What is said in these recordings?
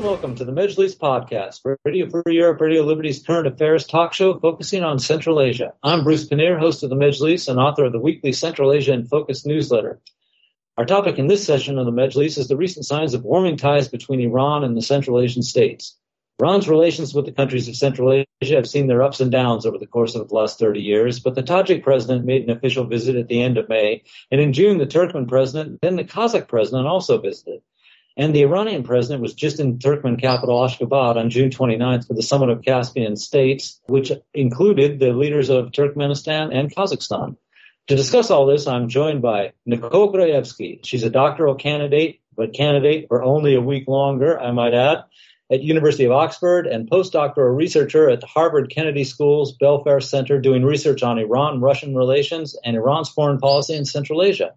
and welcome to the Majlis podcast, Radio Free Europe, Radio Liberty's current affairs talk show focusing on Central Asia. I'm Bruce Pannier, host of the Majlis and author of the weekly Central Asia in Focus newsletter. Our topic in this session of the Majlis is the recent signs of warming ties between Iran and the Central Asian states. Iran's relations with the countries of Central Asia have seen their ups and downs over the course of the last 30 years, but the Tajik president made an official visit at the end of May, and in June the Turkmen president, then the Kazakh president also visited. And the Iranian president was just in Turkmen capital Ashgabat on June 29th for the summit of Caspian states, which included the leaders of Turkmenistan and Kazakhstan. To discuss all this, I'm joined by Nicole Grajewski. She's a doctoral candidate, but candidate for only a week longer, I might add, at University of Oxford and postdoctoral researcher at the Harvard Kennedy School's Belfer Center doing research on Iran-Russian relations and Iran's foreign policy in Central Asia.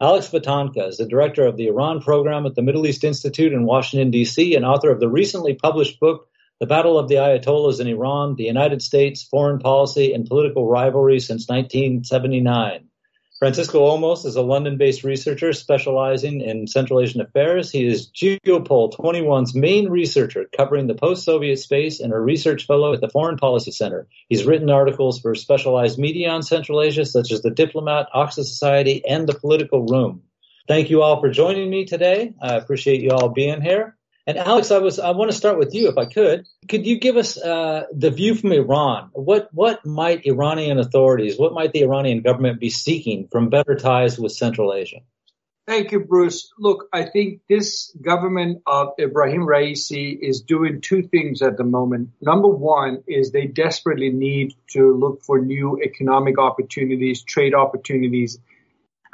Alex Vatanka is the director of the Iran program at the Middle East Institute in Washington, D.C., and author of the recently published book, The Battle of the Ayatollahs in Iran, the United States, Foreign Policy, and Political Rivalry since 1979. Francisco Olmos is a London-based researcher specializing in Central Asian affairs. He is Geopol 21's main researcher covering the post-Soviet space and a research fellow at the Foreign Policy Center. He's written articles for specialized media on Central Asia, such as The Diplomat, Oxford Society, and The Political Room. Thank you all for joining me today. I appreciate you all being here. And Alex, I was I want to start with you, if I could. Could you give us uh, the view from Iran? What what might Iranian authorities, what might the Iranian government be seeking from better ties with Central Asia? Thank you, Bruce. Look, I think this government of Ibrahim Raisi is doing two things at the moment. Number one is they desperately need to look for new economic opportunities, trade opportunities,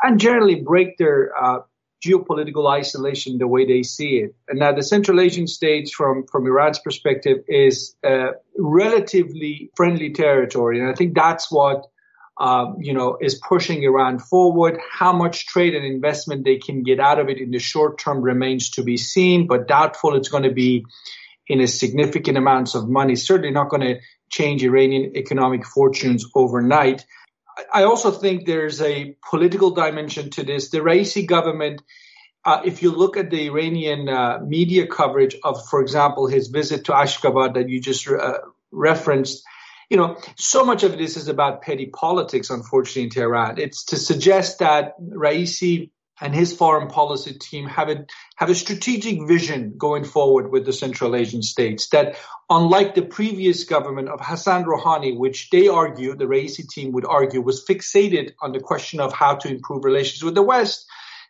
and generally break their uh, geopolitical isolation the way they see it. And now the Central Asian states, from, from Iran's perspective, is uh, relatively friendly territory. And I think that's what, um, you know, is pushing Iran forward. How much trade and investment they can get out of it in the short term remains to be seen, but doubtful it's going to be in a significant amounts of money. Certainly not going to change Iranian economic fortunes overnight. I also think there's a political dimension to this. The Raisi government, uh, if you look at the Iranian uh, media coverage of, for example, his visit to Ashgabat that you just uh, referenced, you know, so much of this is about petty politics, unfortunately, in Tehran. It's to suggest that Raisi and his foreign policy team have a, have a strategic vision going forward with the Central Asian states that unlike the previous government of Hassan Rouhani, which they argue, the Raisi team would argue, was fixated on the question of how to improve relations with the West,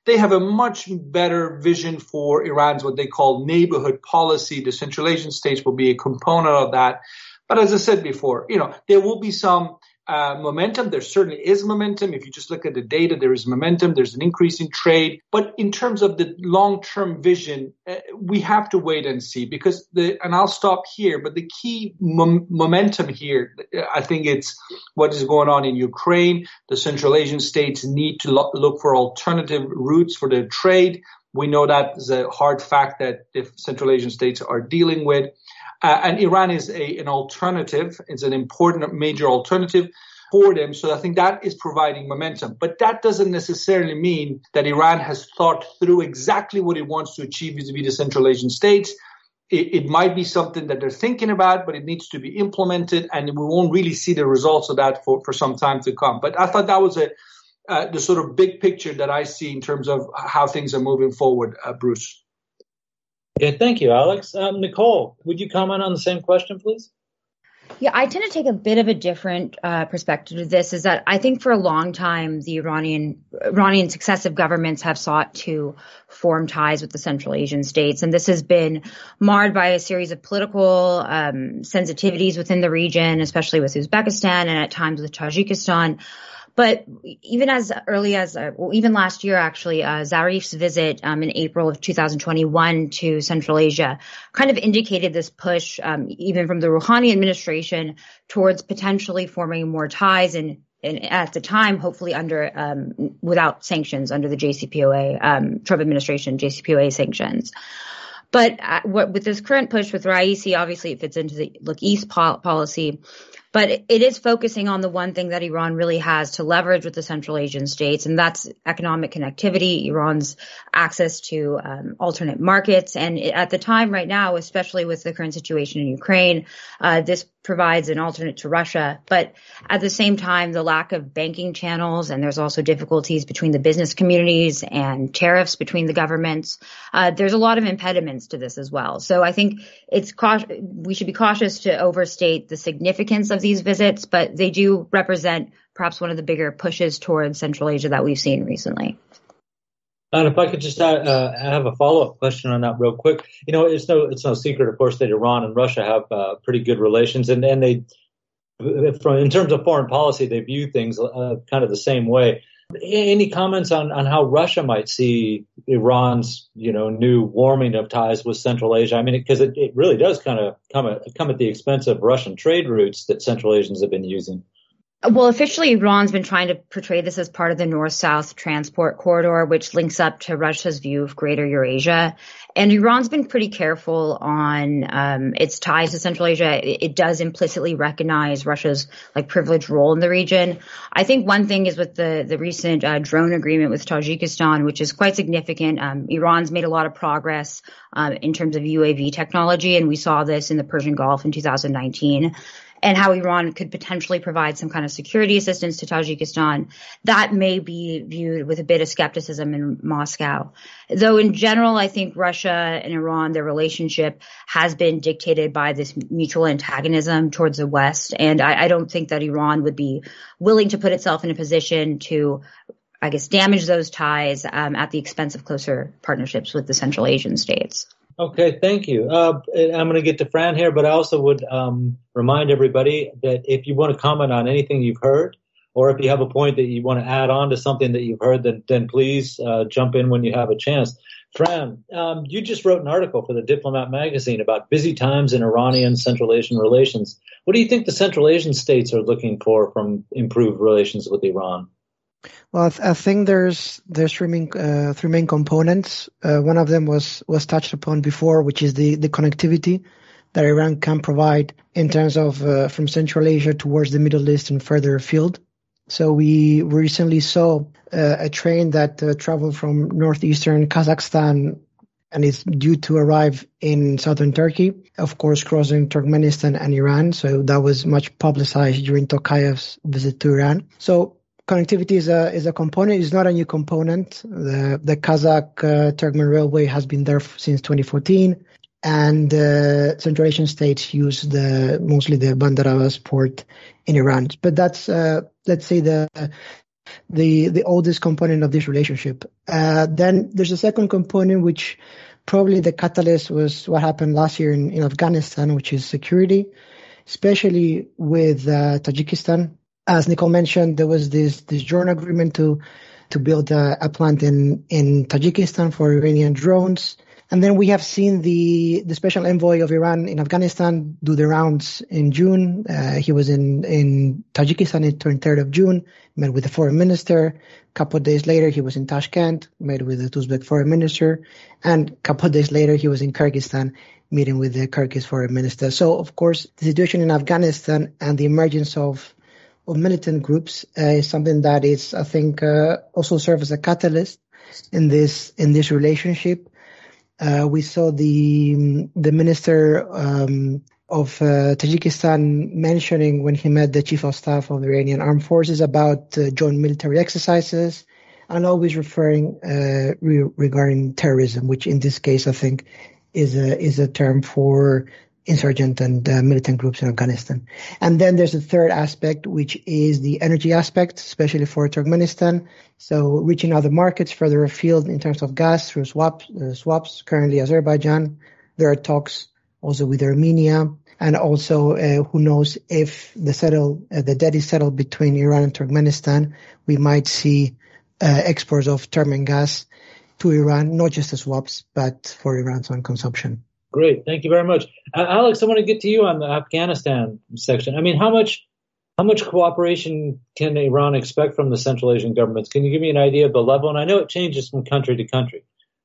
they have a much better vision for Iran's what they call neighborhood policy. The Central Asian states will be a component of that. But as I said before, you know, there will be some uh, momentum. There certainly is momentum. If you just look at the data, there is momentum. There's an increase in trade. But in terms of the long-term vision, uh, we have to wait and see because the, and I'll stop here, but the key mom- momentum here, I think it's what is going on in Ukraine. The Central Asian states need to lo- look for alternative routes for their trade. We know that is a hard fact that the Central Asian states are dealing with. Uh, and Iran is a, an alternative. It's an important major alternative for them. So I think that is providing momentum. But that doesn't necessarily mean that Iran has thought through exactly what it wants to achieve vis-a-vis the Central Asian states. It, it, might be something that they're thinking about, but it needs to be implemented, and we won't really see the results of that for, for some time to come. But I thought that was a uh, the sort of big picture that I see in terms of how things are moving forward, uh, Bruce. Yeah, thank you, Alex. Um, Nicole, would you comment on the same question, please? Yeah, I tend to take a bit of a different uh, perspective to this. Is that I think for a long time the Iranian Iranian successive governments have sought to form ties with the Central Asian states, and this has been marred by a series of political um, sensitivities within the region, especially with Uzbekistan and at times with Tajikistan. But even as early as, uh, well, even last year, actually, uh, Zarif's visit um, in April of 2021 to Central Asia kind of indicated this push, um, even from the Rouhani administration, towards potentially forming more ties and and at the time, hopefully under um, without sanctions under the JCPOA um, Trump administration JCPOA sanctions. But uh, what, with this current push with Raisi, obviously it fits into the look east policy But it is focusing on the one thing that Iran really has to leverage with the Central Asian states, and that's economic connectivity, Iran's access to um, alternate markets. And at the time right now, especially with the current situation in Ukraine, uh, this provides an alternate to Russia. But at the same time, the lack of banking channels, and there's also difficulties between the business communities and tariffs between the governments. Uh, there's a lot of impediments to this as well. So I think it's we should be cautious to overstate the significance of these visits, but they do represent perhaps one of the bigger pushes towards Central Asia that we've seen recently. And if I could just add, uh, have a follow-up question on that real quick, you know, it's no it's no secret, of course, that Iran and Russia have uh, pretty good relations, and and they, from in terms of foreign policy, they view things uh, kind of the same way. Any comments on on how Russia might see Iran's you know new warming of ties with Central Asia? I mean, because it, it really does kind of come at, come at the expense of Russian trade routes that Central Asians have been using. Well, officially, Iran's been trying to portray this as part of the north-south transport corridor, which links up to Russia's view of Greater Eurasia. And Iran's been pretty careful on um, its ties to Central Asia. It, it, does implicitly recognize Russia's like privileged role in the region. I think one thing is with the the recent uh, drone agreement with Tajikistan, which is quite significant. Um, Iran's made a lot of progress um, in terms of UAV technology, and we saw this in the Persian Gulf in 2019 and how Iran could potentially provide some kind of security assistance to Tajikistan, that may be viewed with a bit of skepticism in Moscow. Though in general, I think Russia and Iran, their relationship has been dictated by this mutual antagonism towards the West. And I, I don't think that Iran would be willing to put itself in a position to I guess, damage those ties um, at the expense of closer partnerships with the Central Asian states. Okay, thank you. Uh, I'm going to get to Fran here, but I also would um, remind everybody that if you want to comment on anything you've heard, or if you have a point that you want to add on to something that you've heard, then, then please uh, jump in when you have a chance. Fran, um, you just wrote an article for the Diplomat magazine about busy times in Iranian Central Asian relations. What do you think the Central Asian states are looking for from improved relations with Iran? Well, I, th- I think there's there's three main uh, three main components. Uh, one of them was was touched upon before, which is the the connectivity that Iran can provide in terms of uh, from Central Asia towards the Middle East and further afield. So we recently saw uh, a train that uh, traveled from northeastern Kazakhstan and is due to arrive in southern Turkey, of course, crossing Turkmenistan and Iran. So that was much publicized during Tokayev's visit to Iran. So connectivity is a is a component. It's not a new component. The the Kazakh uh, Turkmen Railway has been there since 2014, and uh, Central Asian states use the mostly the Bandar Abbas port in Iran. But that's uh, let's say the the the oldest component of this relationship. Uh, then there's a second component which probably the catalyst was what happened last year in, in Afghanistan, which is security, especially with uh, Tajikistan as Nicole mentioned, there was this this joint agreement to to build a, a, plant in in Tajikistan for Iranian drones. And then we have seen the the special envoy of Iran in Afghanistan do the rounds in June. Uh, he was in in Tajikistan on 23rd of June, met with the foreign minister. A couple of days later, he was in Tashkent, met with the Uzbek foreign minister, and a couple of days later, he was in Kyrgyzstan, meeting with the Kyrgyz foreign minister. So, of course, the situation in Afghanistan and the emergence of of militant groups uh, is something that is, I think, uh, also serves as a catalyst in this in this relationship. Uh, we saw the the minister um, of uh, Tajikistan mentioning when he met the chief of staff of the Iranian armed forces about uh, joint military exercises, and always referring uh, re- regarding terrorism, which in this case I think is a is a term for insurgent and uh, militant groups in Afghanistan. And then there's a third aspect, which is the energy aspect, especially for Turkmenistan. So reaching other markets further afield in terms of gas through swaps, uh, swaps currently Azerbaijan. There are talks also with Armenia. And also, uh, who knows if the settle, uh, the debt is settled between Iran and Turkmenistan, we might see uh, exports of Turkmen gas to Iran, not just as swaps, but for Iran's own consumption. Great, thank you very much, uh, Alex. I want to get to you on the Afghanistan section. I mean, how much how much cooperation can Iran expect from the Central Asian governments? Can you give me an idea of the level? And I know it changes from country to country.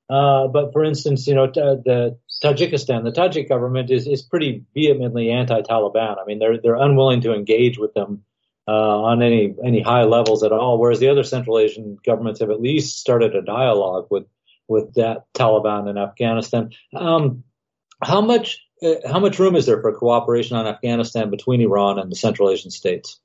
Uh, but for instance, you know, the Tajikistan. The Tajik government is, is pretty vehemently anti-Taliban. I mean, they're they're unwilling to engage with them uh, on any any high levels at all. Whereas the other Central Asian governments have at least started a dialogue with with that Taliban in Afghanistan. Um, how much uh, how much room is there for cooperation on Afghanistan between Iran and the Central Asian states?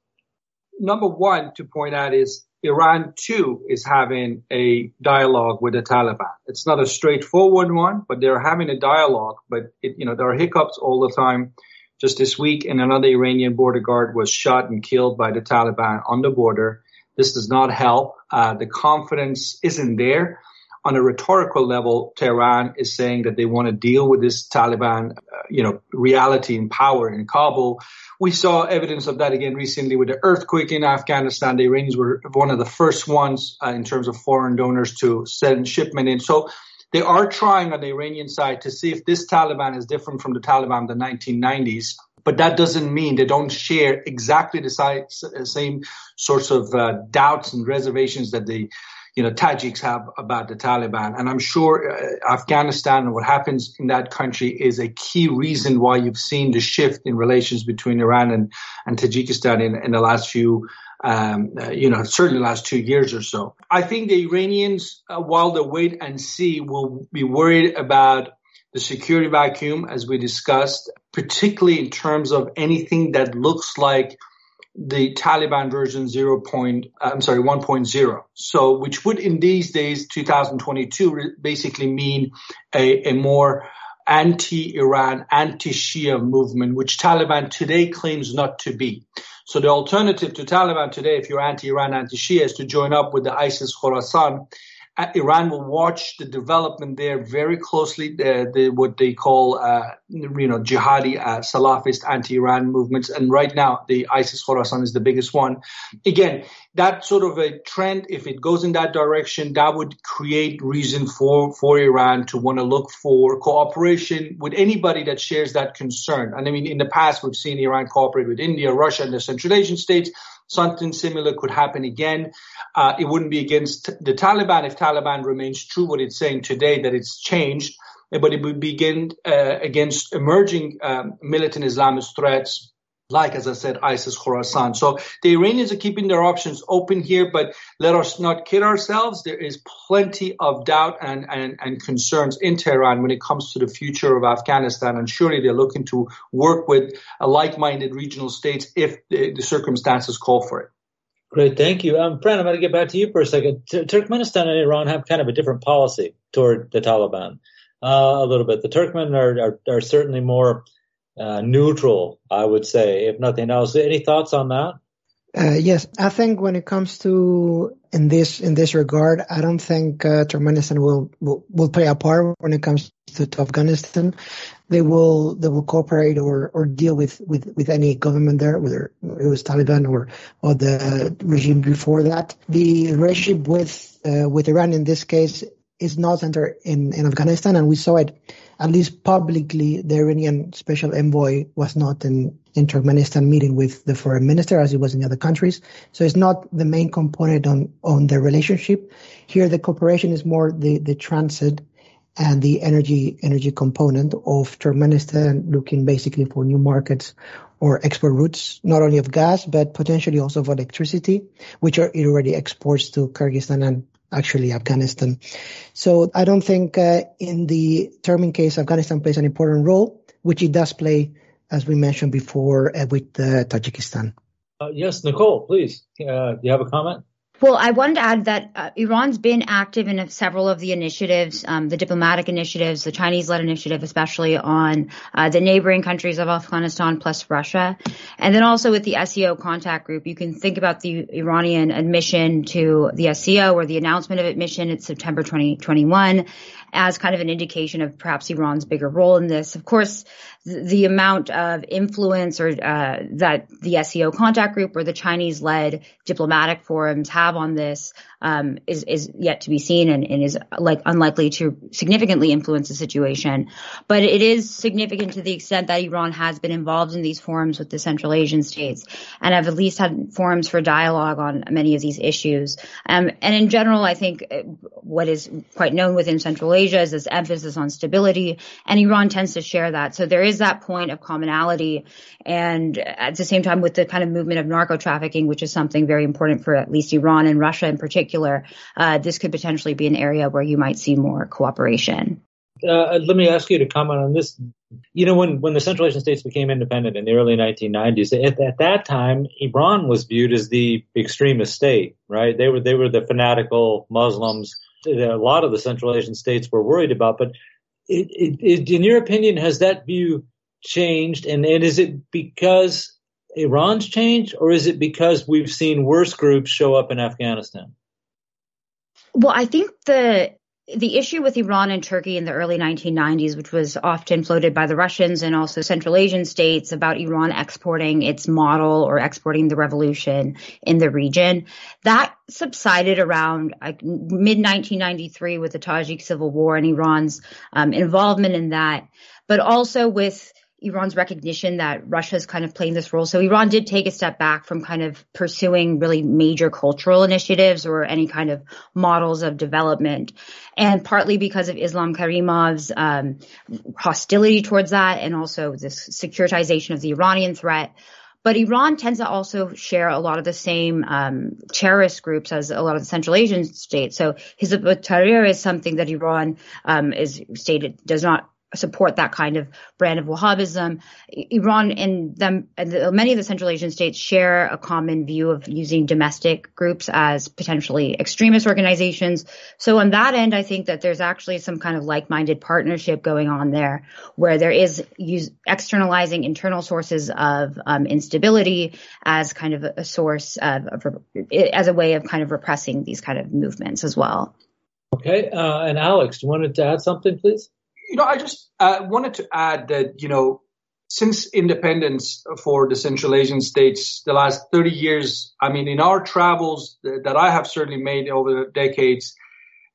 Number one to point out is Iran too is having a dialogue with the Taliban. It's not a straightforward one, but they're having a dialogue. But it, you know there are hiccups all the time. Just this week, and another Iranian border guard was shot and killed by the Taliban on the border. This does not help. Uh, the confidence isn't there. On a rhetorical level, Tehran is saying that they want to deal with this Taliban, uh, you know, reality and power in Kabul. We saw evidence of that again recently with the earthquake in Afghanistan. The Iranians were one of the first ones uh, in terms of foreign donors to send shipment in. So they are trying on the Iranian side to see if this Taliban is different from the Taliban of the 1990s. But that doesn't mean they don't share exactly the same sorts of uh, doubts and reservations that the you know Tajiks have about the Taliban. And I'm sure uh, Afghanistan and what happens in that country is a key reason why you've seen the shift in relations between Iran and, and Tajikistan in, in the last few um, uh, you know, certainly the last two years or so. I think the Iranians, uh, while they wait and see, will be worried about the security vacuum, as we discussed, particularly in terms of anything that looks like the Taliban version 0. Point, I'm sorry, 1.0. So, which would in these days, 2022, basically mean a, a more anti-Iran, anti-Shia movement, which Taliban today claims not to be. So the alternative to Taliban today, if you're anti-Iran, anti-Shia, is to join up with the ISIS Khorasan Iran will watch the development there very closely. The, the what they call, uh, you know, jihadi uh, Salafist anti-Iran movements, and right now the ISIS Khorasan is the biggest one. Again, that sort of a trend, if it goes in that direction, that would create reason for for Iran to want to look for cooperation with anybody that shares that concern. And I mean, in the past, we've seen Iran cooperate with India, Russia, and the Central Asian states. Something similar could happen again. Uh, it wouldn't be against the Taliban if Taliban remains true what it's saying today that it's changed, but it would begin uh, against emerging um, militant Islamist threats like, as I said, ISIS Khorasan. So the Iranians are keeping their options open here, but let us not kid ourselves. There is plenty of doubt and, and, and concerns in Tehran when it comes to the future of Afghanistan. And surely they're looking to work with like-minded regional states if the, the circumstances call for it. Great, thank you. Um, Fran, I'm going to get back to you for a second. T- Turkmenistan and Iran have kind of a different policy toward the Taliban, uh, a little bit. The Turkmen are, are, are certainly more uh, neutral, I would say, if nothing else. Any thoughts on that? Uh, yes, I think when it comes to in this in this regard, I don't think uh, Turkmenistan will, will, will play a part when it comes to, to, Afghanistan. They will they will cooperate or, or deal with, with, with any government there, whether it was Taliban or or the regime before that. The regime with uh, with Iran in this case is not centered in, in Afghanistan, and we saw it at least publicly, the Iranian special envoy was not in, in Turkmenistan meeting with the foreign minister as it was in other countries. So it's not the main component on, on the relationship. Here, the cooperation is more the, the transit and the energy, energy component of Turkmenistan looking basically for new markets or export routes, not only of gas, but potentially also of electricity, which are, it already exports to Kyrgyzstan and actually Afghanistan. So I don't think uh, in the Turkmen case, Afghanistan plays an important role, which it does play, as we mentioned before, uh, with uh, Tajikistan. Uh, yes, Nicole, please. Uh, do you have a comment? Well, I wanted to add that uh, Iran's been active in several of the initiatives, um, the diplomatic initiatives, the Chinese-led initiative, especially on uh, the neighboring countries of Afghanistan plus Russia, and then also with the SCO contact group. You can think about the Iranian admission to the SCO or the announcement of admission in September 2021 as kind of an indication of perhaps Iran's bigger role in this. Of course, the amount of influence or uh, that the SCO contact group or the Chinese-led diplomatic forums have on this um, is is yet to be seen and, and, is like unlikely to significantly influence the situation. But it is significant to the extent that Iran has been involved in these forums with the Central Asian states and have at least had forums for dialogue on many of these issues. Um, and in general, I think uh, what is quite known within Central Asia is this emphasis on stability, and Iran tends to share that. So there is that point of commonality, and at the same time, with the kind of movement of narco trafficking, which is something very important for at least Iran and Russia in particular, uh, this could potentially be an area where you might see more cooperation. Uh, let me ask you to comment on this. You know, when, when the Central Asian states became independent in the early 1990s, at, at, that time, Iran was viewed as the extremist state, right? They were they were the fanatical Muslims. That a lot of the Central Asian states were worried about. But it, it, it, in your opinion, has that view changed? And, and is it because Iran's changed, or is it because we've seen worse groups show up in Afghanistan? Well, I think the the issue with Iran and Turkey in the early 1990s, which was often floated by the Russians and also Central Asian states about Iran exporting its model or exporting the revolution in the region, that subsided around mid 1993 with the Tajik civil war and Iran's um, involvement in that, but also with Iran's recognition that Russia is kind of playing this role. So Iran did take a step back from kind of pursuing really major cultural initiatives or any kind of models of development. And partly because of Islam Karimov's um, hostility towards that and also this securitization of the Iranian threat. But Iran tends to also share a lot of the same um, terrorist groups as a lot of the Central Asian states. So Hizb ut-Tahrir is something that Iran um, is stated does not support that kind of brand of Wahhabism. Iran and them, many of the Central Asian states share a common view of using domestic groups as potentially extremist organizations. So on that end, I think that there's actually some kind of like-minded partnership going on there, where there is use, externalizing internal sources of um, instability as kind of a, source of, of, as a way of kind of repressing these kind of movements as well. Okay, uh, and Alex, do you want to add something, please? You know, I just uh, wanted to add that, you know, since independence for the Central Asian states, the last 30 years, I mean, in our travels that I have certainly made over the decades,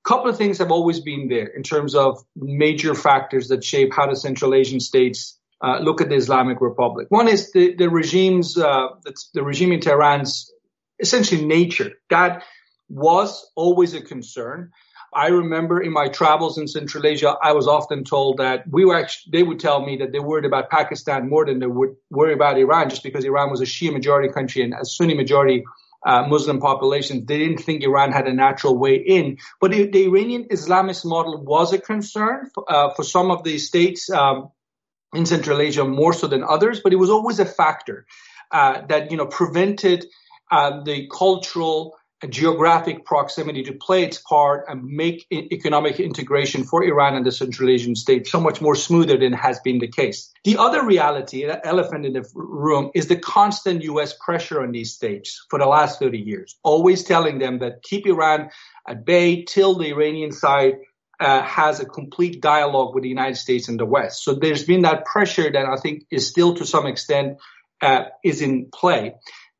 a couple of things have always been there in terms of major factors that shape how the Central Asian states uh, look at the Islamic Republic. One is the, the regime's, uh, the regime in Tehran's essentially nature. That was always a concern. I remember in my travels in Central Asia, I was often told that we were actually, they would tell me that they worried about Pakistan more than they would worry about Iran, just because Iran was a Shia majority country and a Sunni majority uh, Muslim populations. They didn't think Iran had a natural way in. But the, the Iranian Islamist model was a concern for, uh, for some of the states um, in Central Asia more so than others, but it was always a factor uh, that you know prevented uh, the cultural geographic proximity to play its part and make economic integration for Iran and the Central Asian states so much more smoother than has been the case. The other reality, the elephant in the room, is the constant U.S. pressure on these states for the last 30 years, always telling them that keep Iran at bay till the Iranian side uh, has a complete dialogue with the United States and the West. So there's been that pressure that I think is still to some extent uh, is in play.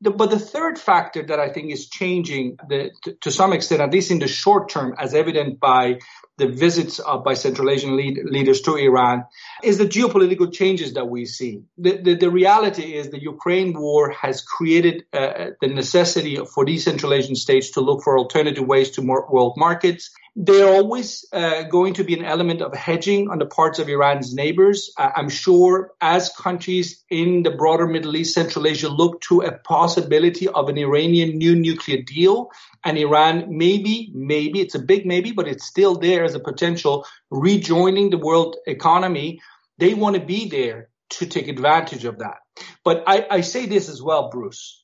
The, but the third factor that I think is changing the, to, to, some extent, at least in the short term, as evident by the visits uh, by Central Asian lead, leaders to Iran, is the geopolitical changes that we see. The, the, the reality is the Ukraine war has created uh, the necessity for these Central Asian states to look for alternative ways to more world markets there always uh, going to be an element of hedging on the parts of Iran's neighbors. Uh, I'm sure as countries in the broader Middle East, Central Asia look to a possibility of an Iranian new nuclear deal and Iran maybe, maybe, it's a big maybe, but it's still there as a potential rejoining the world economy. They want to be there to take advantage of that. But I, I say this as well, Bruce.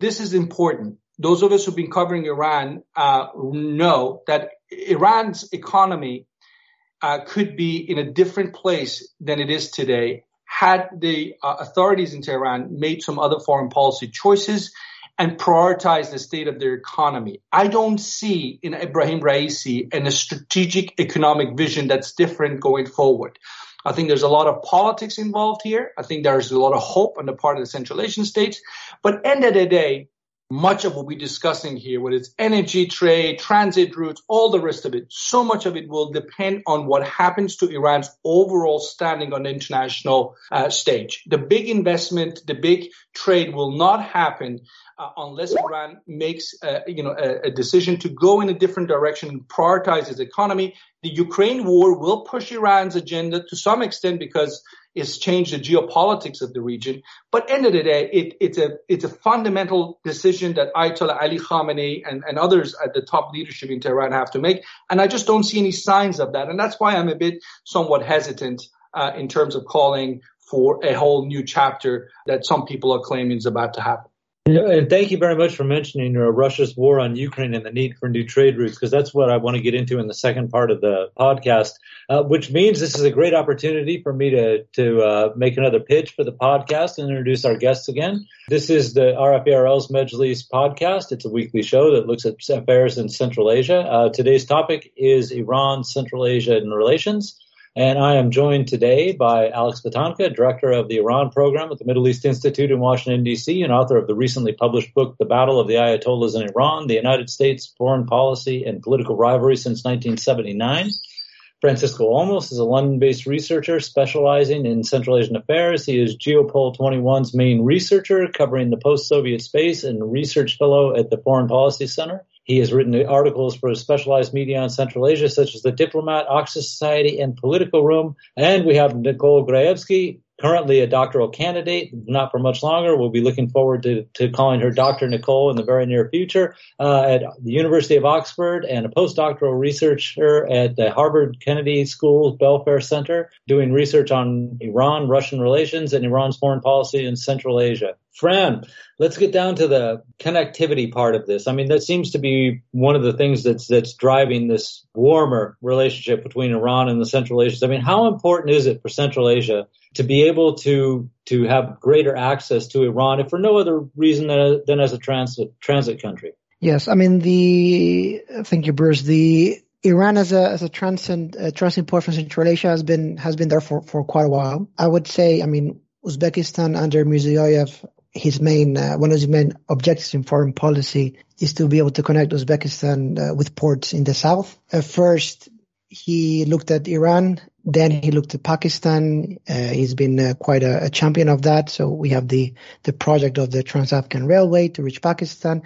This is important those of us who've been covering Iran uh, know that Iran's economy uh, could be in a different place than it is today had the uh, authorities in Tehran made some other foreign policy choices and prioritized the state of their economy. I don't see in Ibrahim Raisi and a strategic economic vision that's different going forward. I think there's a lot of politics involved here. I think there's a lot of hope on the part of the Central Asian states. But end of the day, much of what we're discussing here, whether it's energy trade, transit routes, all the rest of it, so much of it will depend on what happens to Iran's overall standing on the international uh, stage. The big investment, the big trade will not happen uh, unless Iran makes, uh, you know, a, a, decision to go in a different direction and prioritize its economy. The Ukraine war will push Iran's agenda to some extent because it's changed the geopolitics of the region. But end of the day, it, it's a it's a fundamental decision that Ayatollah Ali Khamenei and, and others at the top leadership in Tehran have to make. And I just don't see any signs of that. And that's why I'm a bit somewhat hesitant uh, in terms of calling for a whole new chapter that some people are claiming is about to happen. And thank you very much for mentioning uh, Russia's war on Ukraine and the need for new trade routes, because that's what I want to get into in the second part of the podcast, uh, which means this is a great opportunity for me to to uh, make another pitch for the podcast and introduce our guests again. This is the RFERL's Majlis podcast. It's a weekly show that looks at affairs in Central Asia. Uh, today's topic is Iran, Central Asia, and relations. And I am joined today by Alex Vatanka, director of the Iran program at the Middle East Institute in Washington, D.C., and author of the recently published book, The Battle of the Ayatollahs in Iran, the United States Foreign Policy and Political Rivalry since 1979. Francisco Olmos is a London-based researcher specializing in Central Asian affairs. He is Geopol 21's main researcher covering the post-Soviet space and research fellow at the Foreign Policy Center. He has written articles for specialized media on Central Asia, such as The Diplomat, Oxford Society, and Political Room. And we have Nicole Grajewski, currently a doctoral candidate, not for much longer. We'll be looking forward to, to calling her Dr. Nicole in the very near future uh, at the University of Oxford and a postdoctoral researcher at the Harvard Kennedy School's Belfer Center, doing research on Iran, Russian relations, and Iran's foreign policy in Central Asia. Fran, let's get down to the connectivity part of this. I mean, that seems to be one of the things that's that's driving this warmer relationship between Iran and the Central Asians. I mean, how important is it for Central Asia to be able to to have greater access to Iran, if for no other reason than, than as a transit transit country? Yes, I mean the thank you, Bruce. The Iran as a as a transit uh, transit port from Central Asia has been has been there for, for quite a while. I would say, I mean, Uzbekistan under Mirziyoyev his main uh, one of his main objectives in foreign policy is to be able to connect Uzbekistan uh, with ports in the south. First, he looked at Iran. Then he looked at Pakistan. Uh, he's been uh, quite a, a, champion of that. So we have the the project of the Trans-Afghan Railway to reach Pakistan.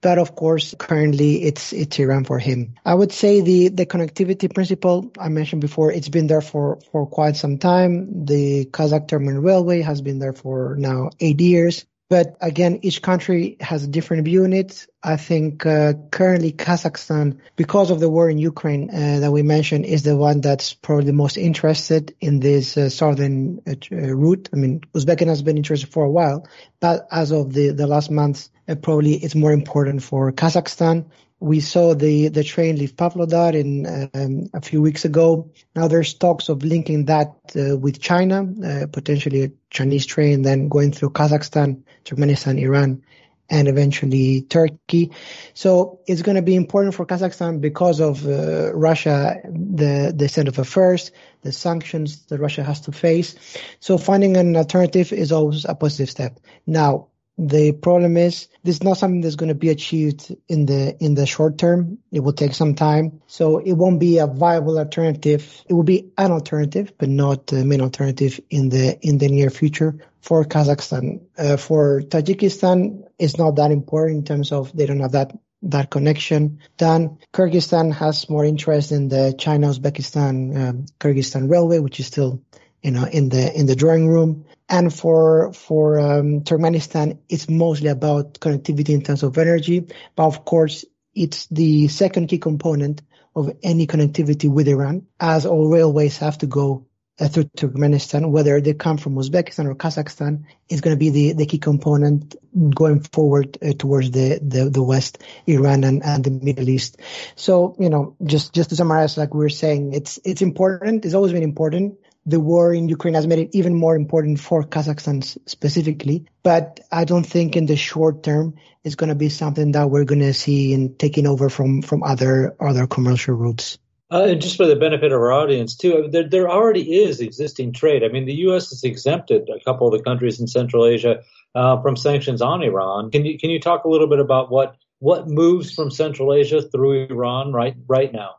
But of course, currently it's it's Iran for him. I would say the the connectivity principle I mentioned before, it's been there for for quite some time. The Kazakh Turkmen Railway has been there for now eight years. But again, each country has a different view on it. I think uh, currently Kazakhstan, because of the war in Ukraine uh, that we mentioned, is the one that's probably the most interested in this uh, southern uh, route. I mean, Uzbekistan has been interested for a while, but as of the, the last months, uh, probably it's more important for Kazakhstan. We saw the, the train leave Pavlodar in um, a few weeks ago. Now there's talks of linking that uh, with China, uh, potentially a Chinese train, then going through Kazakhstan, Turkmenistan, Iran, and eventually Turkey. So it's going to be important for Kazakhstan because of uh, Russia, the the state of affairs, the sanctions that Russia has to face. So finding an alternative is always a positive step. Now, the problem is this is not something that's going to be achieved in the in the short term. It will take some time, so it won't be a viable alternative. It will be an alternative, but not the main alternative in the in the near future for Kazakhstan. Uh, for Tajikistan, it's not that important in terms of they don't have that that connection done. Kyrgyzstan has more interest in the China-Uzbekistan um, Kyrgyzstan railway, which is still you know in the in the drawing room. And for for um, Turkmenistan, it's mostly about connectivity in terms of energy. But of course, it's the second key component of any connectivity with Iran, as all railways have to go uh, through Turkmenistan, whether they come from Uzbekistan or Kazakhstan, is going to be the, the key component going forward uh, towards the, the, the West, Iran and, and the Middle East. So, you know, just, just to summarize, like we're saying, it's, it's important. It's always been important the war in Ukraine has made it even more important for Kazakhstan specifically. But I don't think in the short term it's going to be something that we're going to see in taking over from, from other, other commercial routes. Uh, and just for the benefit of our audience too, there, there already is existing trade. I mean, the U.S. has exempted a couple of the countries in Central Asia uh, from sanctions on Iran. Can you can you talk a little bit about what what moves from Central Asia through Iran right right now?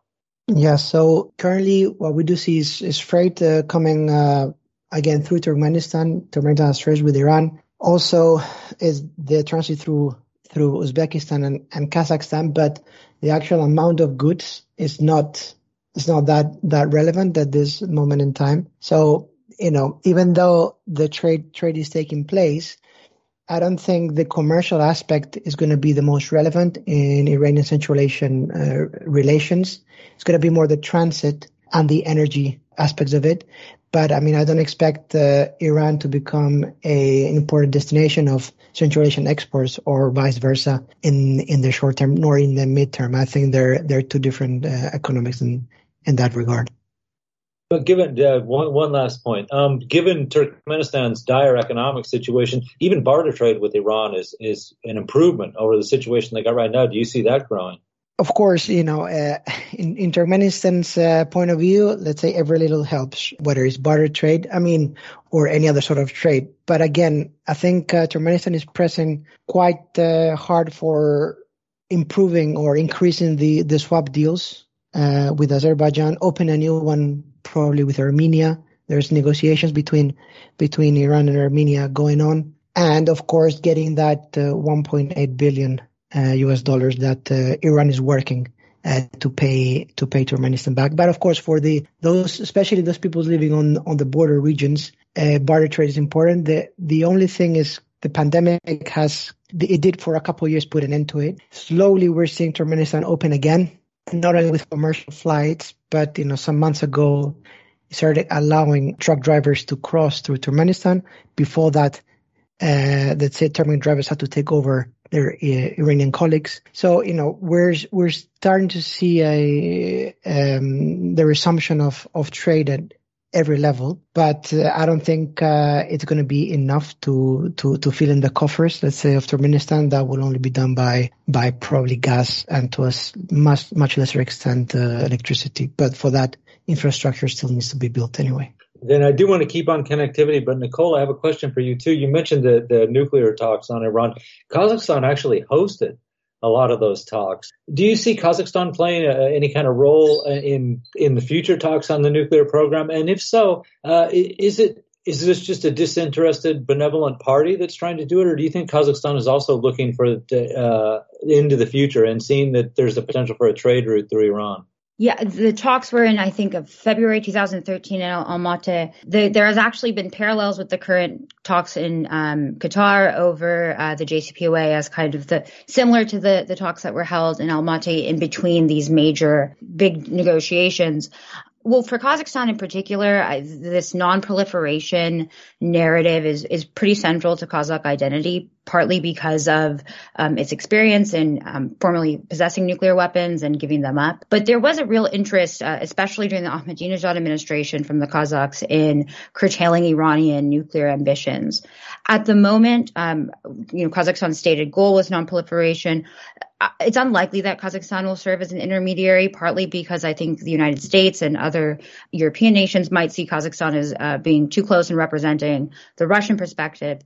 Yeah, so currently what we do see is, is freight uh, coming uh, again through Turkmenistan. Turkmenistan has trade with Iran. Also, is the transit through through Uzbekistan and, and Kazakhstan, but the actual amount of goods is not is not that that relevant at this moment in time. So you know, even though the trade trade is taking place, I don't think the commercial aspect is going to be the most relevant in Iranian Central Asian uh, relations. It's going to be more the transit and the energy aspects of it. But I mean, I don't expect uh, Iran to become a, an important destination of Central Asian exports or vice versa in in the short term nor in the midterm. I think they're they're two different uh, economics in in that regard. But given uh, one one last point, um, given Turkmenistan's dire economic situation, even barter trade with Iran is is an improvement over the situation they got right now. Do you see that growing? Of course, you know, uh, in, in Turkmenistan's uh, point of view, let's say every little helps, whether it's barter trade, I mean, or any other sort of trade. But again, I think uh, Turkmenistan is pressing quite uh, hard for improving or increasing the, the swap deals uh, with Azerbaijan, open a new one probably with Armenia. There's negotiations between between Iran and Armenia going on, and of course getting that uh, 1.8 billion uh, US dollars that uh, Iran is working uh, to pay to pay Turkmenistan back. But of course, for the those especially those people living on on the border regions, uh, barter trade is important. The the only thing is the pandemic has it did for a couple of years put an end to it. Slowly, we're seeing Turkmenistan open again not only with commercial flights, but you know, some months ago, started allowing truck drivers to cross through Turkmenistan. Before that, uh, let's say Turkmenian drivers had to take over their uh, Iranian colleagues. So you know, we're we're starting to see a um, the resumption of of trade at every level, but uh, I don't think uh, it's going to be enough to, to, to fill in the coffers, let's say, of Turkmenistan. That will only be done by, by probably gas and to a much, much lesser extent, uh, electricity. But for that, infrastructure still needs to be built anyway. Then I do want to keep on connectivity, but Nicole, I have a question for you too. You mentioned the, the nuclear talks on Iran. Kazakhstan actually hosted a lot of those talks. Do you see Kazakhstan playing uh, any kind of role in in the future talks on the nuclear program? And if so, uh, is it is this just a disinterested, benevolent party that's trying to do it, or do you think Kazakhstan is also looking for uh, into the future and seeing that there's a potential for a trade route through Iran? Yeah, the talks were in, I think, of February 2013 in Almaty. The, there has actually been parallels with the current talks in um, Qatar over uh, the JCPOA as kind of the similar to the the talks that were held in Almaty in between these major big negotiations well, for Kazakhstan in particular, I, this non-proliferation narrative is is pretty central to Kazakh identity, partly because of um, its experience in um, formerly possessing nuclear weapons and giving them up. But there was a real interest, uh, especially during the Ahmadinejad administration, from the Kazakhs in curtailing Iranian nuclear ambitions. At the moment, um, you know, Kazakhstan's stated goal was non-proliferation it's unlikely that Kazakhstan will serve as an intermediary, partly because I think the United States and other European nations might see Kazakhstan as uh, being too close in representing the Russian perspective.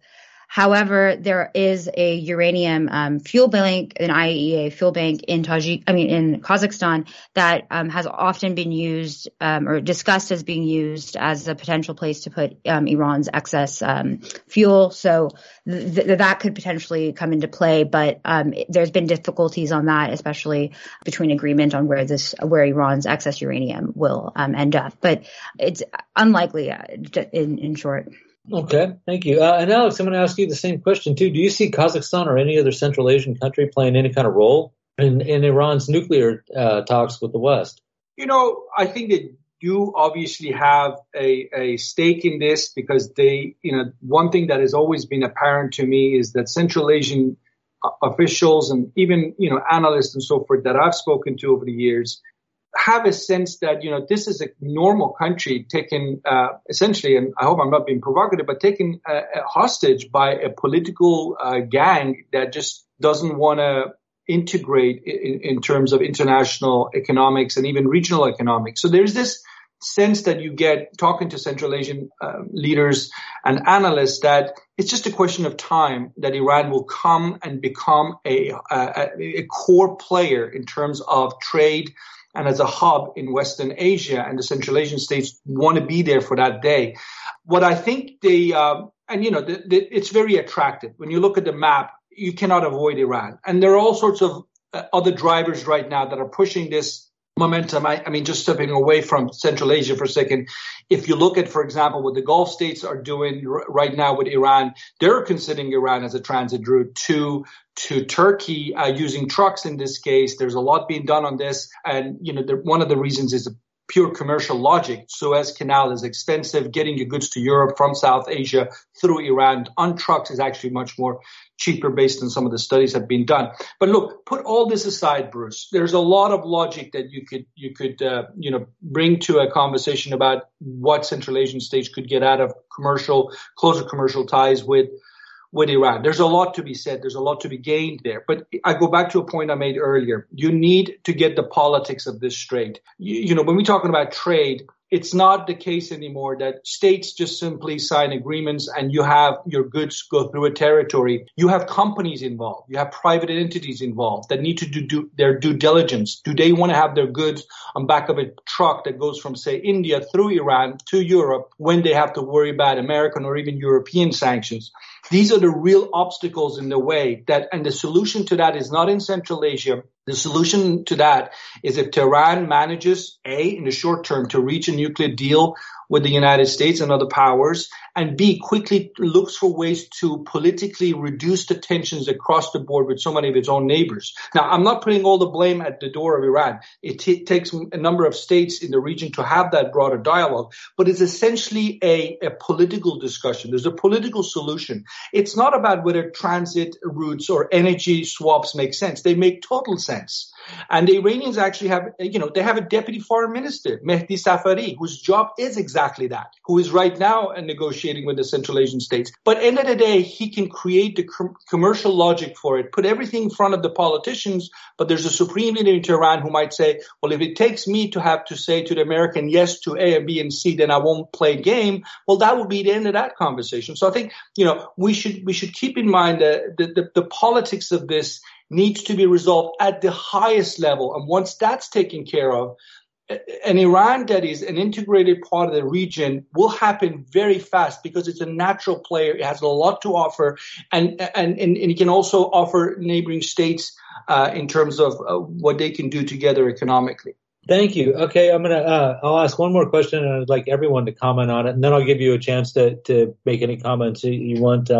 However, there is a uranium um, fuel bank, an IAEA fuel bank in Tajik, I mean in Kazakhstan, that um, has often been used um, or discussed as being used as a potential place to put um, Iran's excess um, fuel. So th- th- that could potentially come into play, but um, there's been difficulties on that, especially between agreement on where this where Iran's excess uranium will end up. But it's unlikely, uh, in in short. Okay, thank you. Uh, and Alex, I'm going to ask you the same question too. Do you see Kazakhstan or any other Central Asian country playing any kind of role in, in Iran's nuclear uh, talks with the West? You know, I think they do obviously have a, a stake in this because they, you know, one thing that has always been apparent to me is that Central Asian uh, officials and even, you know, analysts and so forth that I've spoken to over the years have a sense that you know this is a normal country taken uh, essentially, and I hope I'm not being provocative, but taken uh, hostage by a political uh, gang that just doesn't want to integrate in, in, terms of international economics and even regional economics. So there's this sense that you get talking to Central Asian uh, leaders and analysts that it's just a question of time that Iran will come and become a, a, a core player in terms of trade and as a hub in Western Asia, and the Central Asian states want to be there for that day. What I think they, uh, and you know, the, the, it's very attractive when you look at the map. You cannot avoid Iran, and there are all sorts of uh, other drivers right now that are pushing this momentum. I, I, mean, just stepping away from Central Asia for a second, if you look at, for example, what the Gulf states are doing r- right now with Iran, they're considering Iran as a transit route to to Turkey uh, using trucks. In this case, there's a lot being done on this, and you know, the, one of the reasons is pure commercial logic. Suez Canal is expensive. Getting your goods to Europe from South Asia through Iran on trucks is actually much more cheaper based on some of the studies that have been done. But look, put all this aside, Bruce. There's a lot of logic that you could you could uh, you know bring to a conversation about what Central Asian states could get out of commercial closer commercial ties with with Iran. There's a lot to be said. There's a lot to be gained there. But I go back to a point I made earlier. You need to get the politics of this straight. You, you know, when we're talking about trade, it's not the case anymore that states just simply sign agreements and you have your goods go through a territory. You have companies involved. You have private entities involved that need to do, do their due diligence. Do they want to have their goods on back of a truck that goes from say India through Iran to Europe when they have to worry about American or even European sanctions? These are the real obstacles in the way that, and the solution to that is not in Central Asia. The solution to that is if Tehran manages, A, in the short term to reach a nuclear deal with the United States and other powers, and B, quickly looks for ways to politically reduce the tensions across the board with so many of its own neighbors. Now, I'm not putting all the blame at the door of Iran. It t- takes a number of states in the region to have that broader dialogue, but it's essentially a, a political discussion. There's a political solution. It's not about whether transit routes or energy swaps make sense. They make total sense. And the Iranians actually have, you know, they have a deputy foreign minister, Mehdi Safari, whose job is exactly that, who is right now negotiating with the Central Asian states. But end of the day, he can create the com- commercial logic for it, put everything in front of the politicians. But there's a supreme leader in Tehran who might say, well, if it takes me to have to say to the American yes to A and B and C, then I won't play game. Well, that would be the end of that conversation. So I think, you know, we should, we should keep in mind the, the, the politics of this needs to be resolved at the highest level. And once that's taken care of, an Iran that is an integrated part of the region will happen very fast because it's a natural player. It has a lot to offer, and and and, it can also offer neighboring states uh, in terms of uh, what they can do together economically. Thank you. Okay, I'm gonna. Uh, I'll ask one more question, and I'd like everyone to comment on it, and then I'll give you a chance to to make any comments you want.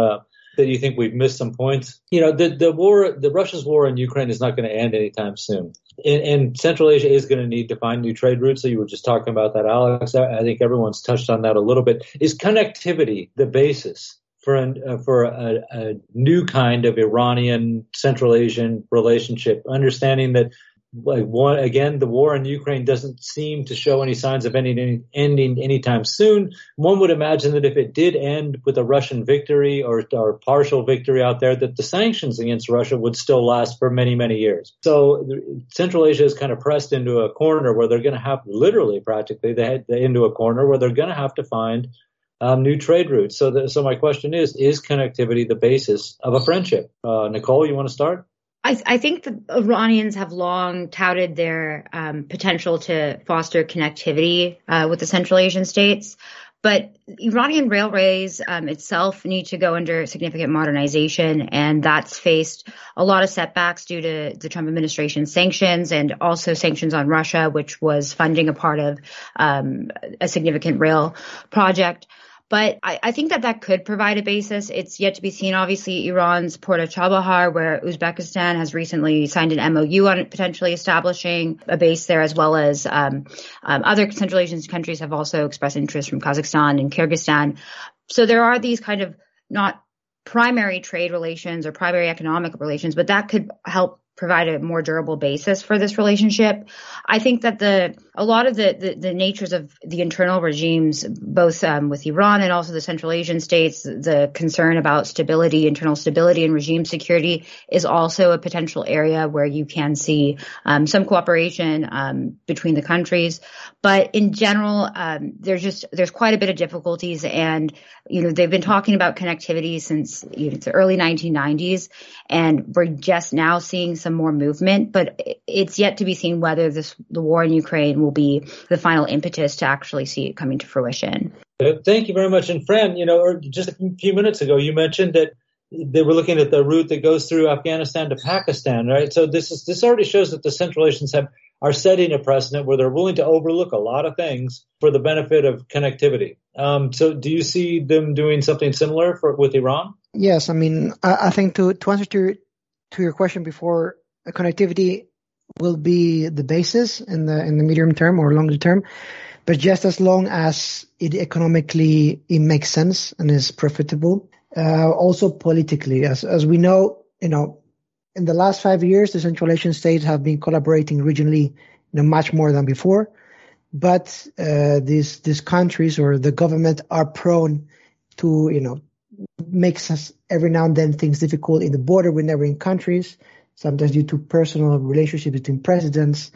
That you think we've missed some points? You know, the, the war, the Russia's war in Ukraine is not going to end anytime soon. And, and Central Asia is going to need to find new trade routes. So you were just talking about that, Alex. I, I think everyone's touched on that a little bit. Is connectivity the basis for an, uh, for a, a, new kind of Iranian Central Asian relationship, understanding that like one again, the war in Ukraine doesn't seem to show any signs of ending ending anytime soon. One would imagine that if it did end with a Russian victory or, or partial victory out there, that the sanctions against Russia would still last for many many years. So Central Asia is kind of pressed into a corner where they're going to have literally practically they into a corner where they're going to have to find um, new trade routes. So, the, so my question is: Is connectivity the basis of a friendship? Uh, Nicole, you want to start? I, I, think the Iranians have long touted their um, potential to foster connectivity uh, with the Central Asian states, but Iranian railways um, itself need to go under significant modernization, and that's faced a lot of setbacks due to the Trump administration sanctions and also sanctions on Russia, which was funding a part of um, a significant rail project. But I, I, think that that could provide a basis. It's yet to be seen. Obviously, Iran's port of Chabahar, where Uzbekistan has recently signed an MOU on potentially establishing a base there, as well as um, um, other Central Asian countries have also expressed interest from Kazakhstan and Kyrgyzstan. So there are these kind of not primary trade relations or primary economic relations, but that could help provide a more durable basis for this relationship. I think that the a lot of the the, the natures of the internal regimes, both um, with Iran and also the Central Asian states, the concern about stability, internal stability, and regime security is also a potential area where you can see um, some cooperation um, between the countries. But in general, um, there's just there's quite a bit of difficulties, and you know they've been talking about connectivity since you know, the early 1990s, and we're just now seeing some more movement, but it's yet to be seen whether this, the war in Ukraine will be the final impetus to actually see it coming to fruition. Thank you very much. And Fran, you know, just a few minutes ago, you mentioned that they were looking at the route that goes through Afghanistan to Pakistan, right? So this is this already shows that the Central Asians have are setting a precedent where they're willing to overlook a lot of things for the benefit of connectivity. Um, so do you see them doing something similar for with Iran? Yes, I mean, I, I think to to answer to your, to your question before, connectivity will be the basis in the in the medium term or longer term, but just as long as it economically it makes sense and is profitable. Uh, also politically, as as we know, you know, in the last five years, the Central Asian states have been collaborating regionally, you know, much more than before. But uh, these these countries or the government are prone to, you know, makes us every now and then things difficult in the border with neighboring countries sometimes due to personal relationships between presidents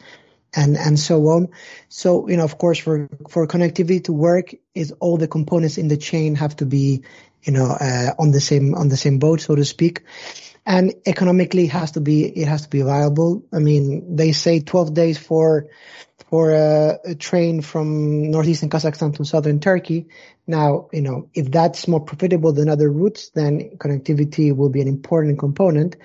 and and so on. So you know, of course, for for connectivity to work, is all the components in the chain have to be you know uh, on the same on the same boat, so to speak. And economically, has to be it has to be viable. I mean, they say 12 days for for a, a train from northeastern Kazakhstan to southern Turkey. Now, you know, if that's more profitable than other routes, then connectivity will be an important component.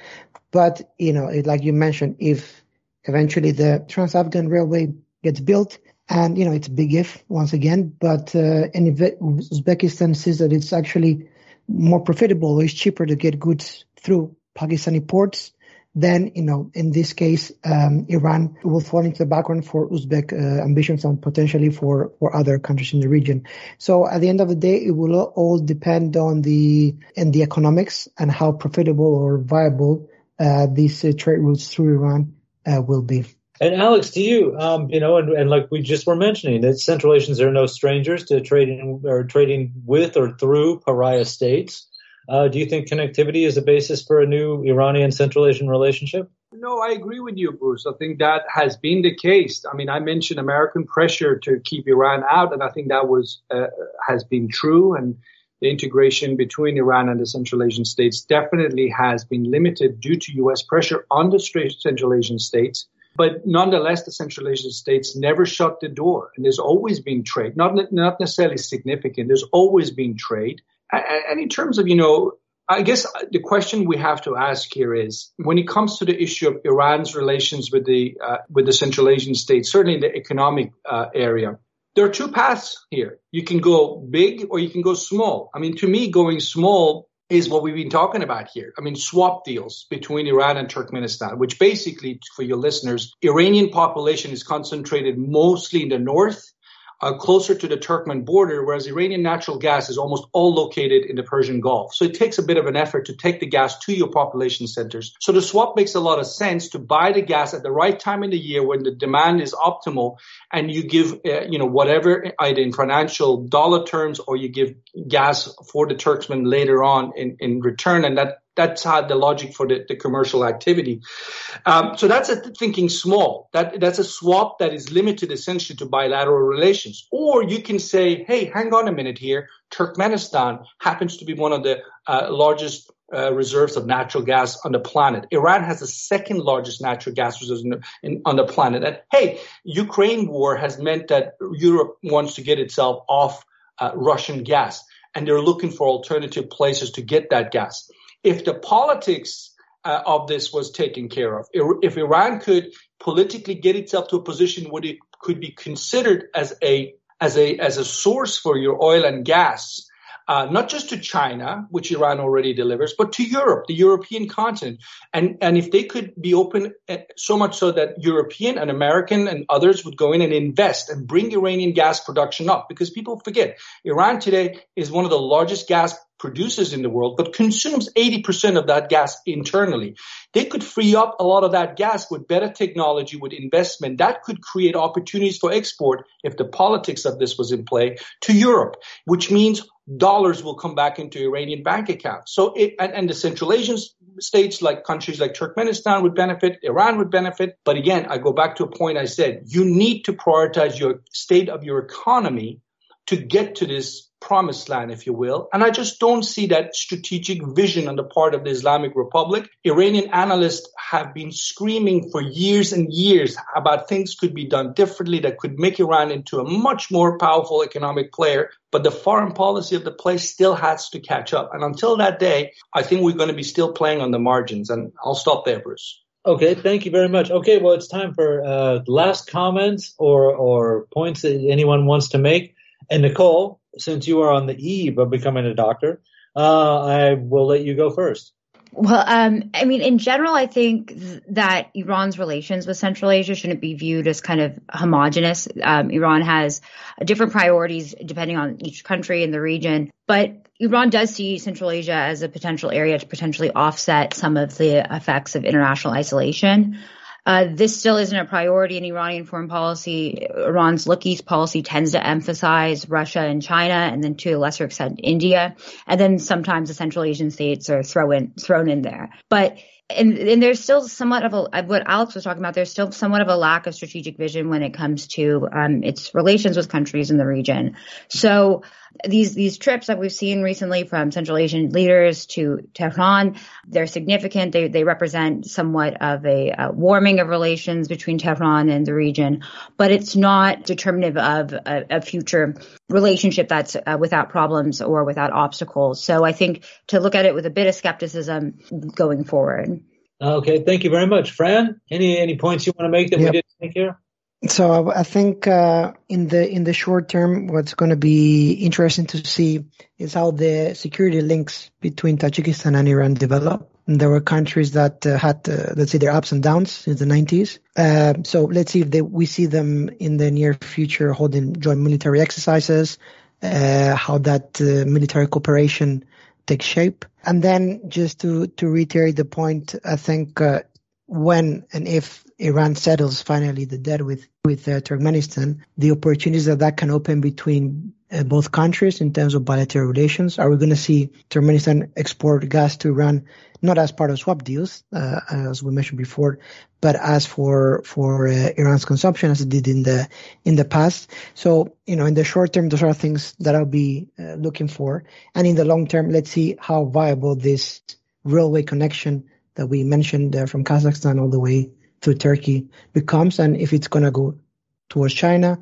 But, you know, it, like you mentioned, if eventually the Trans-Afghan Railway gets built, and, you know, it's a big if once again, but, uh, and if Uzbekistan sees that it's actually more profitable it's cheaper to get goods through Pakistani ports, then, you know, in this case, um, Iran will fall into the background for Uzbek uh, ambitions and potentially for, for other countries in the region. So at the end of the day, it will all depend on the, and the economics and how profitable or viable uh, these uh, trade routes through Iran uh, will be. And Alex, to you, um, you know, and, and, like we just were mentioning, that Central Asians are no strangers to trading or trading with or through pariah states. Uh, do you think connectivity is a basis for a new Iranian Central Asian relationship? No, I agree with you, Bruce. I think that has been the case. I mean, I mentioned American pressure to keep Iran out, and I think that was uh, has been true. And the integration between Iran and the Central Asian states definitely has been limited due to U.S. pressure on the Central Asian states. But nonetheless, the Central Asian states never shut the door, and there's always been trade, not not necessarily significant. There's always been trade, and in terms of you know, I guess the question we have to ask here is when it comes to the issue of Iran's relations with the uh, with the Central Asian states, certainly in the economic uh, area there are two paths here. You can go big or you can go small. I mean, to me, going small is what we've been talking about here. I mean, swap deals between Iran and Turkmenistan, which basically, for your listeners, Iranian population is concentrated mostly in the north closer to the Turkmen border, whereas Iranian natural gas is almost all located in the Persian Gulf. So it takes a bit of an effort to take the gas to your population centers. So the swap makes a lot of sense to buy the gas at the right time in the year when the demand is optimal and you give, uh, you know, whatever either in financial dollar terms or you give gas for the Turkmen later on in, in return. And that that's how the logic for the, the commercial activity. Um, so that's a thinking small. That that's a swap that is limited essentially to bilateral relations. Or you can say, hey, hang on a minute here. Turkmenistan happens to be one of the uh, largest uh, reserves of natural gas on the planet. Iran has the second largest natural gas reserves in, in, on the planet. And hey, Ukraine war has meant that Europe wants to get itself off uh, Russian gas, and they're looking for alternative places to get that gas if the politics uh, of this was taken care of, if Iran could politically get itself to a position where it could be considered as a as a as a source for your oil and gas, uh, not just to China, which Iran already delivers, but to Europe, the European continent. And, and if they could be open uh, so much so that European and American and others would go in and invest and bring Iranian gas production up, because people forget Iran today is one of the largest gas produces in the world, but consumes 80% of that gas internally. They could free up a lot of that gas with better technology, with investment. That could create opportunities for export if the politics of this was in play to Europe, which means dollars will come back into Iranian bank accounts. So it, and, and the Central Asian states like countries like Turkmenistan would benefit, Iran would benefit. But again, I go back to a point I said, you need to prioritize your state of your economy to get to this promised land, if you will. And I just don't see that strategic vision on the part of the Islamic Republic. Iranian analysts have been screaming for years and years about things could be done differently that could make Iran into a much more powerful economic player. But the foreign policy of the place still has to catch up. And until that day, I think we're going to be still playing on the margins. And I'll stop there, Bruce. Okay, thank you very much. Okay, well, it's time for uh, last comments or, or points that anyone wants to make. And Nicole, since you are on the eve of becoming a doctor, uh, I will let you go first. Well, um, I mean, in general, I think th- that Iran's relations with Central Asia shouldn't be viewed as kind of homogenous. Um, Iran has different priorities depending on each country in the region, but Iran does see Central Asia as a potential area to potentially offset some of the effects of international isolation. Uh, this still isn't a priority in Iranian foreign policy. Iran's look east policy tends to emphasize Russia and China, and then to a lesser extent India, and then sometimes the Central Asian states are thrown thrown in there. But and, and, there's still somewhat of a what Alex was talking about. There's still somewhat of a lack of strategic vision when it comes to um, its relations with countries in the region. So these these trips that we've seen recently from Central Asian leaders to Tehran, they're significant. They they represent somewhat of a, a warming of relations between Tehran and the region, but it's not determinative of a, a future relationship that's uh, without problems or without obstacles. So I think to look at it with a bit of skepticism going forward. Okay, thank you very much, Fran. Any any points you want to make that yep. we didn't make here? So I think uh, in the in the short term, what's going to be interesting to see is how the security links between Tajikistan and Iran develop. And there were countries that uh, had, uh, let's say, their ups and downs since the 90s. Uh, so let's see if they, we see them in the near future holding joint military exercises, uh, how that uh, military cooperation takes shape. And then just to to reiterate the point, I think when and if Iran settles finally the debt with with uh, Turkmenistan, the opportunities that that can open between uh, both countries in terms of bilateral relations. Are we going to see Turkmenistan export gas to Iran not as part of swap deals, uh, as we mentioned before, but as for for uh, Iran's consumption as it did in the in the past. So you know, in the short term, those are things that I'll be uh, looking for, and in the long term, let's see how viable this railway connection that we mentioned uh, from Kazakhstan all the way to Turkey becomes, and if it's going to go towards China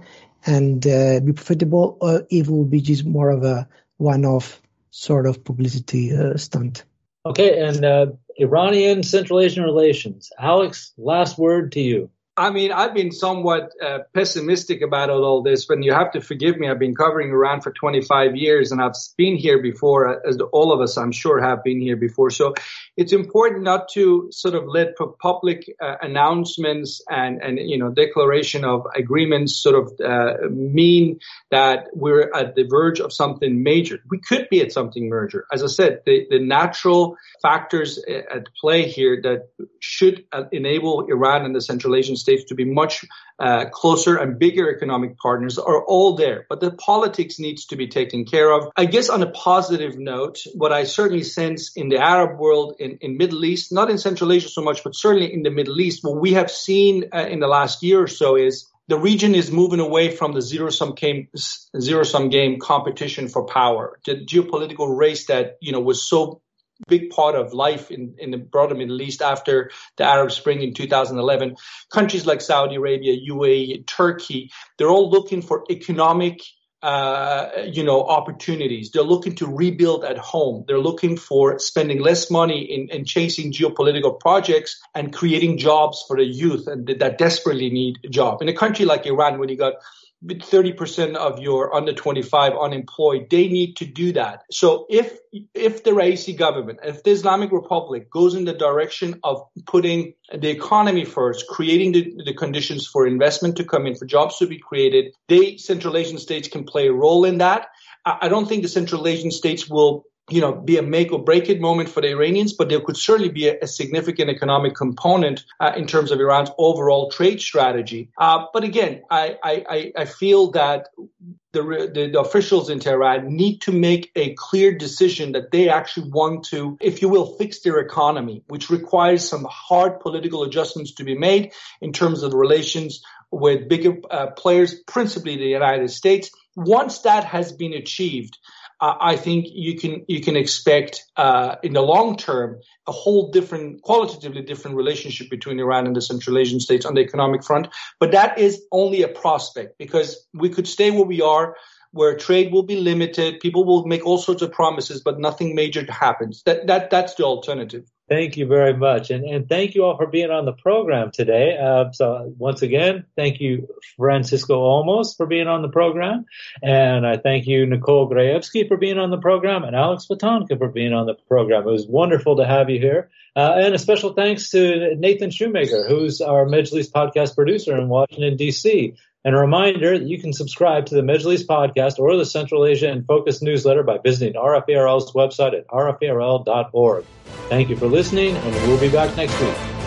and uh, be profitable, or if it will be just more of a one-off sort of publicity uh, stunt. Okay, and uh, Iranian Central Asian relations. Alex, last word to you. I mean, I've been somewhat uh, pessimistic about all this, but you have to forgive me. I've been covering Iran for 25 years and I've been here before, uh, as all of us, I'm sure, have been here before. So it's important not to sort of let public uh, announcements and, and, you know, declaration of agreements sort of uh, mean that we're at the verge of something major. We could be at something major. As I said, the, the natural factors uh, at play here that should uh, enable Iran and the Central Asian states States to be much uh, closer and bigger economic partners are all there, but the politics needs to be taken care of. I guess on a positive note, what I certainly sense in the Arab world, in, in Middle East, not in Central Asia so much, but certainly in the Middle East, what we have seen uh, in the last year or so is the region is moving away from the zero sum game zero sum game competition for power the geopolitical race that you know was so big part of life in, in the broader Middle East after the Arab Spring in 2011. Countries like Saudi Arabia, UAE, Turkey, they're all looking for economic uh, you know, opportunities. They're looking to rebuild at home. They're looking for spending less money in, in chasing geopolitical projects and creating jobs for the youth and that desperately need a job. In a country like Iran, when you got 30% of your under 25 unemployed, they need to do that. So if, if the Raisi government, if the Islamic Republic goes in the direction of putting the economy first, creating the, the conditions for investment to come in, for jobs to be created, they, Central Asian states can play a role in that. I, I don't think the Central Asian states will you know, be a make or break it moment for the Iranians, but there could certainly be a, a significant economic component uh, in terms of Iran's overall trade strategy. Uh, but again, I, I, I feel that the, the, the, officials in Tehran need to make a clear decision that they actually want to, if you will, fix their economy, which requires some hard political adjustments to be made in terms of relations with bigger uh, players, principally the United States. Once that has been achieved, I think you can you can expect uh, in the long term a whole different, qualitatively different relationship between Iran and the Central Asian states on the economic front. But that is only a prospect because we could stay where we are, where trade will be limited, people will make all sorts of promises, but nothing major happens. That that that's the alternative. Thank you very much. And, and thank you all for being on the program today. Uh, so once again, thank you, Francisco Olmos, for being on the program. And I thank you, Nicole Grajewski, for being on the program and Alex Vatanka for being on the program. It was wonderful to have you here. Uh, and a special thanks to Nathan Shoemaker, who's our Majlis podcast producer in Washington, D.C. And a reminder that you can subscribe to the Majlis podcast or the Central Asia In Focus newsletter by visiting RFE/RL's website at rferl.org. Thank you for listening, and we'll be back next week.